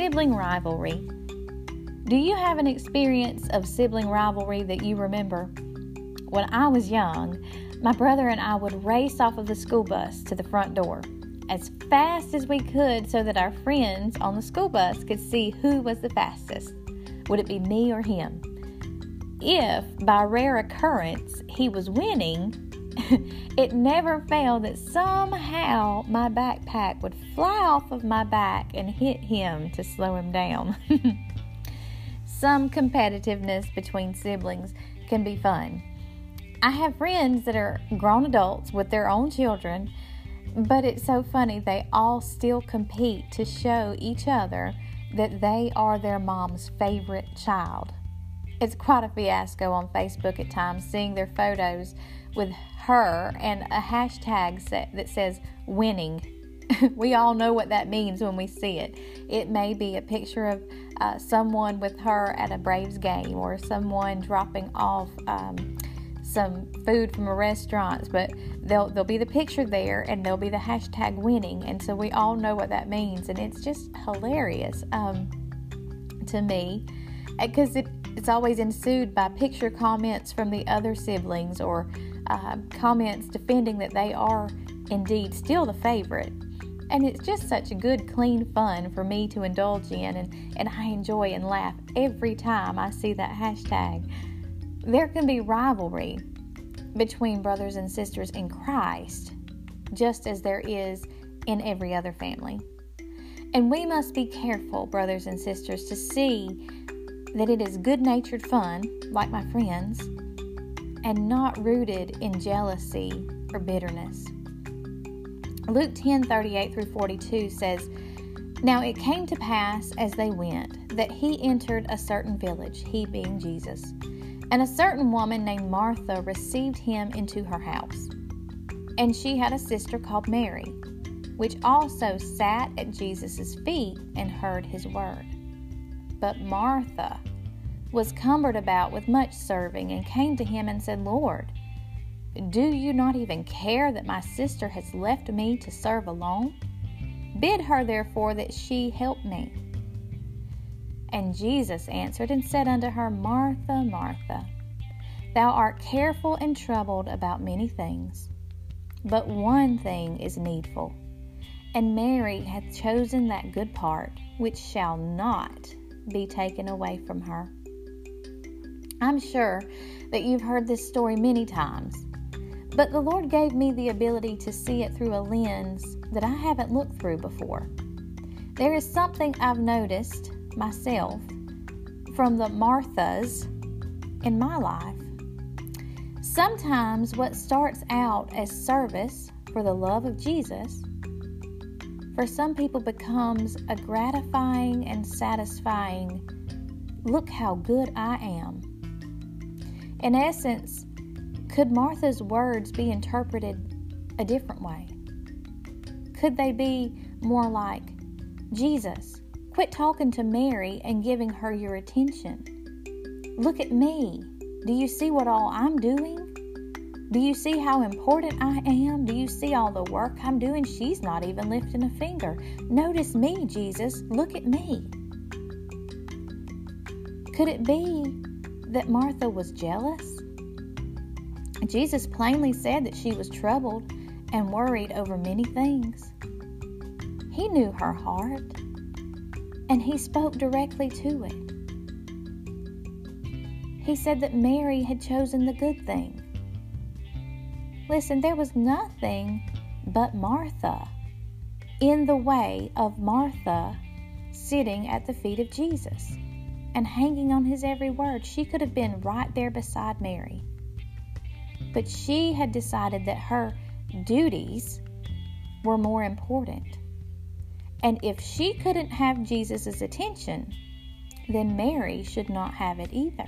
sibling rivalry. Do you have an experience of sibling rivalry that you remember? When I was young, my brother and I would race off of the school bus to the front door as fast as we could so that our friends on the school bus could see who was the fastest. Would it be me or him? If, by rare occurrence, he was winning, it never failed that somehow my backpack would fly off of my back and hit him to slow him down. Some competitiveness between siblings can be fun. I have friends that are grown adults with their own children, but it's so funny they all still compete to show each other that they are their mom's favorite child. It's quite a fiasco on Facebook at times seeing their photos with her and a hashtag that says winning. we all know what that means when we see it. It may be a picture of uh, someone with her at a Braves game or someone dropping off um, some food from a restaurant, but there'll, there'll be the picture there and there'll be the hashtag winning. And so we all know what that means. And it's just hilarious um, to me because it it's always ensued by picture comments from the other siblings or uh, comments defending that they are indeed still the favorite. And it's just such a good, clean fun for me to indulge in, and, and I enjoy and laugh every time I see that hashtag. There can be rivalry between brothers and sisters in Christ, just as there is in every other family. And we must be careful, brothers and sisters, to see that it is good natured fun, like my friends, and not rooted in jealousy or bitterness. Luke 10 38 through 42 says, Now it came to pass as they went that he entered a certain village, he being Jesus. And a certain woman named Martha received him into her house. And she had a sister called Mary, which also sat at Jesus' feet and heard his word. But Martha was cumbered about with much serving and came to him and said, Lord, do you not even care that my sister has left me to serve alone? Bid her therefore that she help me. And Jesus answered and said unto her, Martha, Martha, thou art careful and troubled about many things, but one thing is needful. And Mary hath chosen that good part which shall not be taken away from her. I'm sure that you've heard this story many times, but the Lord gave me the ability to see it through a lens that I haven't looked through before. There is something I've noticed myself from the Marthas in my life. Sometimes what starts out as service for the love of Jesus for some people becomes a gratifying and satisfying look how good I am. In essence, could Martha's words be interpreted a different way? Could they be more like, Jesus, quit talking to Mary and giving her your attention? Look at me. Do you see what all I'm doing? Do you see how important I am? Do you see all the work I'm doing? She's not even lifting a finger. Notice me, Jesus. Look at me. Could it be that Martha was jealous? Jesus plainly said that she was troubled and worried over many things. He knew her heart, and he spoke directly to it. He said that Mary had chosen the good thing Listen, there was nothing but Martha in the way of Martha sitting at the feet of Jesus and hanging on his every word. She could have been right there beside Mary. But she had decided that her duties were more important. And if she couldn't have Jesus' attention, then Mary should not have it either.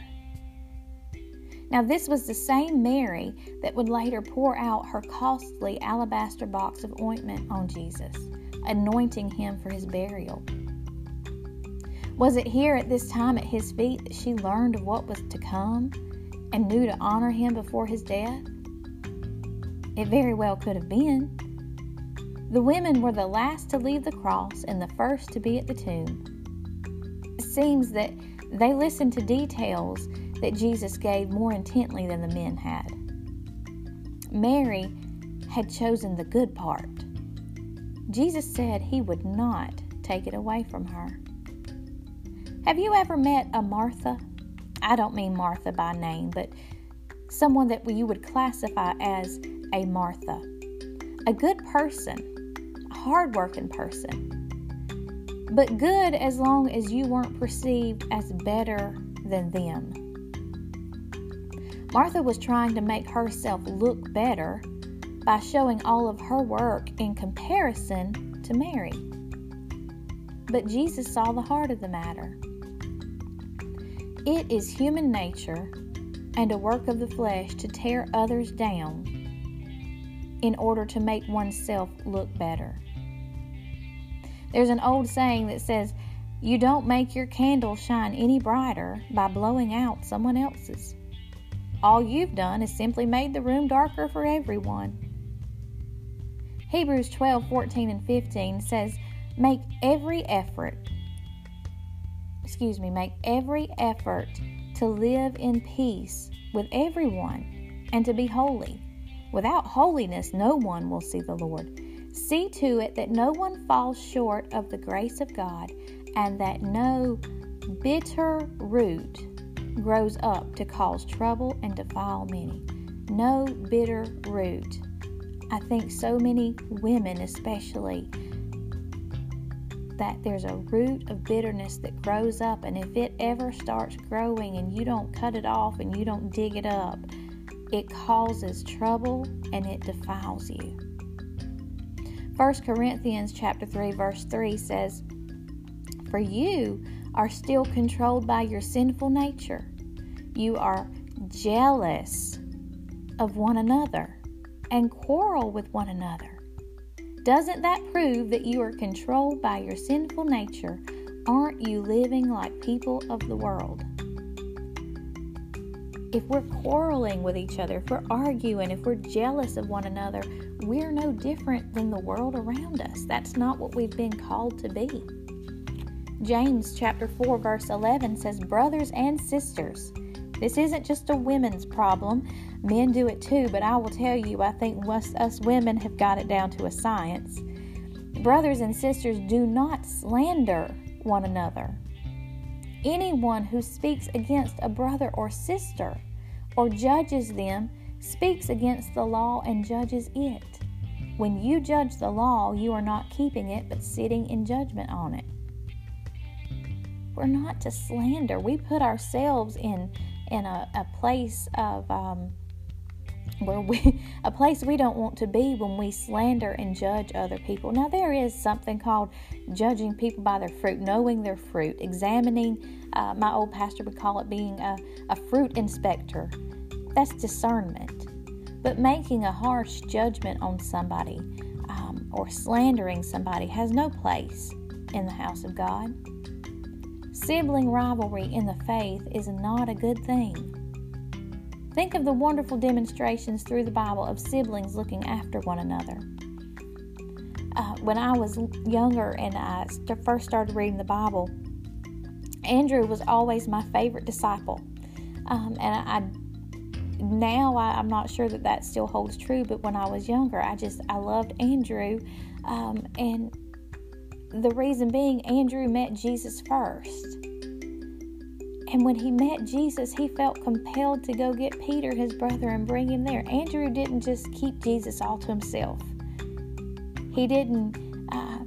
Now, this was the same Mary that would later pour out her costly alabaster box of ointment on Jesus, anointing him for his burial. Was it here at this time at his feet that she learned of what was to come and knew to honor him before his death? It very well could have been. The women were the last to leave the cross and the first to be at the tomb. It seems that they listened to details that Jesus gave more intently than the men had. Mary had chosen the good part. Jesus said he would not take it away from her. Have you ever met a Martha? I don't mean Martha by name, but someone that you would classify as a Martha. A good person, a hardworking person, but good as long as you weren't perceived as better than them. Martha was trying to make herself look better by showing all of her work in comparison to Mary. But Jesus saw the heart of the matter. It is human nature and a work of the flesh to tear others down in order to make oneself look better. There's an old saying that says, You don't make your candle shine any brighter by blowing out someone else's. All you've done is simply made the room darker for everyone. Hebrews 12 14 and 15 says, Make every effort, excuse me, make every effort to live in peace with everyone and to be holy. Without holiness, no one will see the Lord. See to it that no one falls short of the grace of God and that no bitter root grows up to cause trouble and defile many. No bitter root. I think so many women, especially, that there's a root of bitterness that grows up, and if it ever starts growing and you don't cut it off and you don't dig it up, it causes trouble and it defiles you. 1 Corinthians chapter 3 verse 3 says, "For you are still controlled by your sinful nature. You are jealous of one another." and quarrel with one another. Doesn't that prove that you are controlled by your sinful nature? Aren't you living like people of the world? If we're quarreling with each other, if we're arguing, if we're jealous of one another, we're no different than the world around us. That's not what we've been called to be. James chapter 4 verse 11 says, "Brothers and sisters, this isn't just a women's problem. Men do it too, but I will tell you, I think us, us women have got it down to a science. Brothers and sisters, do not slander one another. Anyone who speaks against a brother or sister or judges them speaks against the law and judges it. When you judge the law, you are not keeping it, but sitting in judgment on it. We're not to slander. We put ourselves in in a, a place of um, where we a place we don't want to be when we slander and judge other people. Now there is something called judging people by their fruit, knowing their fruit, examining. Uh, my old pastor would call it being a, a fruit inspector. That's discernment. But making a harsh judgment on somebody um, or slandering somebody has no place in the house of God. Sibling rivalry in the faith is not a good thing. Think of the wonderful demonstrations through the Bible of siblings looking after one another. Uh, when I was younger and I st- first started reading the Bible, Andrew was always my favorite disciple. Um, and I, I now I, am not sure that that still holds true, but when I was younger, I just I loved Andrew, um, and the reason being Andrew met Jesus first. And when he met Jesus, he felt compelled to go get Peter, his brother, and bring him there. Andrew didn't just keep Jesus all to himself, he didn't uh,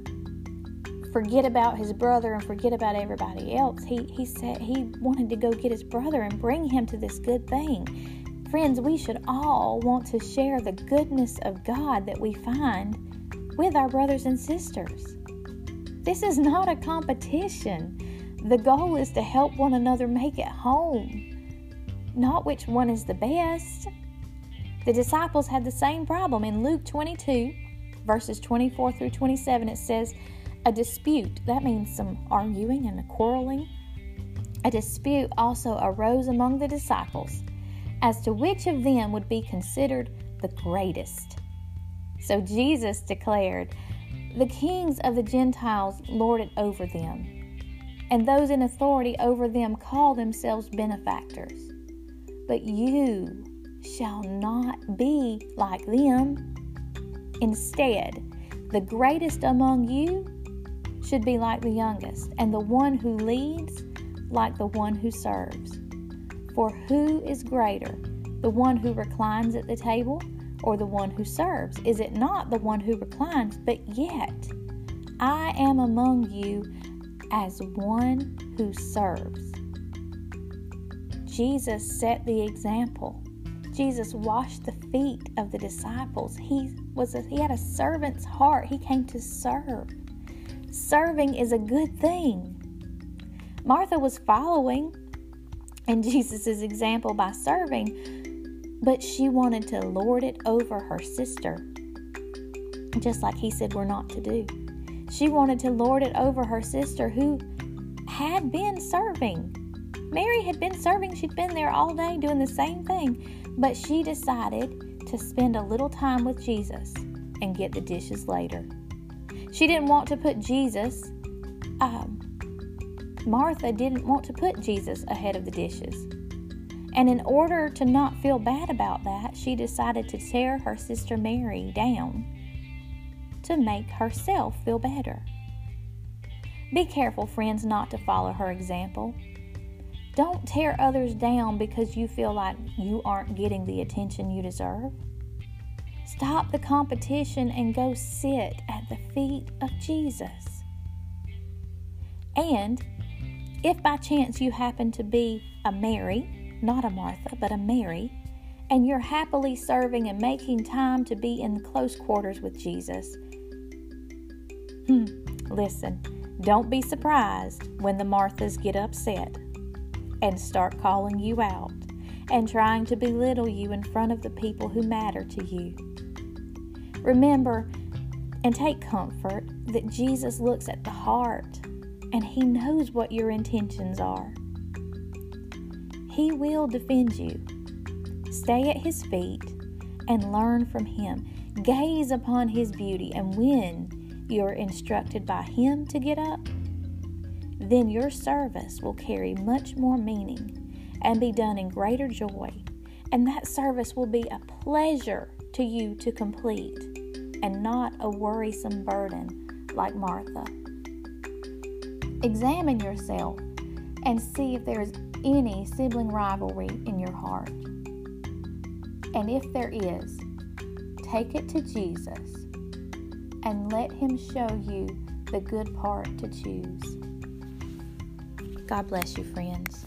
forget about his brother and forget about everybody else. He, he said he wanted to go get his brother and bring him to this good thing. Friends, we should all want to share the goodness of God that we find with our brothers and sisters. This is not a competition. The goal is to help one another make it home, not which one is the best. The disciples had the same problem. In Luke 22, verses 24 through 27, it says, A dispute, that means some arguing and quarreling. A dispute also arose among the disciples as to which of them would be considered the greatest. So Jesus declared, The kings of the Gentiles lord it over them and those in authority over them call themselves benefactors. But you shall not be like them. Instead, the greatest among you should be like the youngest, and the one who leads like the one who serves. For who is greater, the one who reclines at the table or the one who serves? Is it not the one who reclines? But yet, I am among you as one who serves. Jesus set the example. Jesus washed the feet of the disciples. He was a, he had a servant's heart. He came to serve. Serving is a good thing. Martha was following in Jesus' example by serving, but she wanted to lord it over her sister, just like he said we're not to do. She wanted to lord it over her sister who had been serving. Mary had been serving, she'd been there all day doing the same thing, but she decided to spend a little time with Jesus and get the dishes later. She didn't want to put Jesus, um, Martha didn't want to put Jesus ahead of the dishes. And in order to not feel bad about that, she decided to tear her sister Mary down to make herself feel better. Be careful, friends, not to follow her example. Don't tear others down because you feel like you aren't getting the attention you deserve. Stop the competition and go sit at the feet of Jesus. And if by chance you happen to be a Mary, not a Martha, but a Mary, and you're happily serving and making time to be in close quarters with Jesus, Hmm. Listen, don't be surprised when the Marthas get upset and start calling you out and trying to belittle you in front of the people who matter to you. Remember and take comfort that Jesus looks at the heart and he knows what your intentions are. He will defend you. Stay at his feet and learn from him. Gaze upon his beauty and win you're instructed by Him to get up, then your service will carry much more meaning and be done in greater joy. And that service will be a pleasure to you to complete and not a worrisome burden like Martha. Examine yourself and see if there is any sibling rivalry in your heart. And if there is, take it to Jesus and let Him show you the good part to choose. God bless you, friends.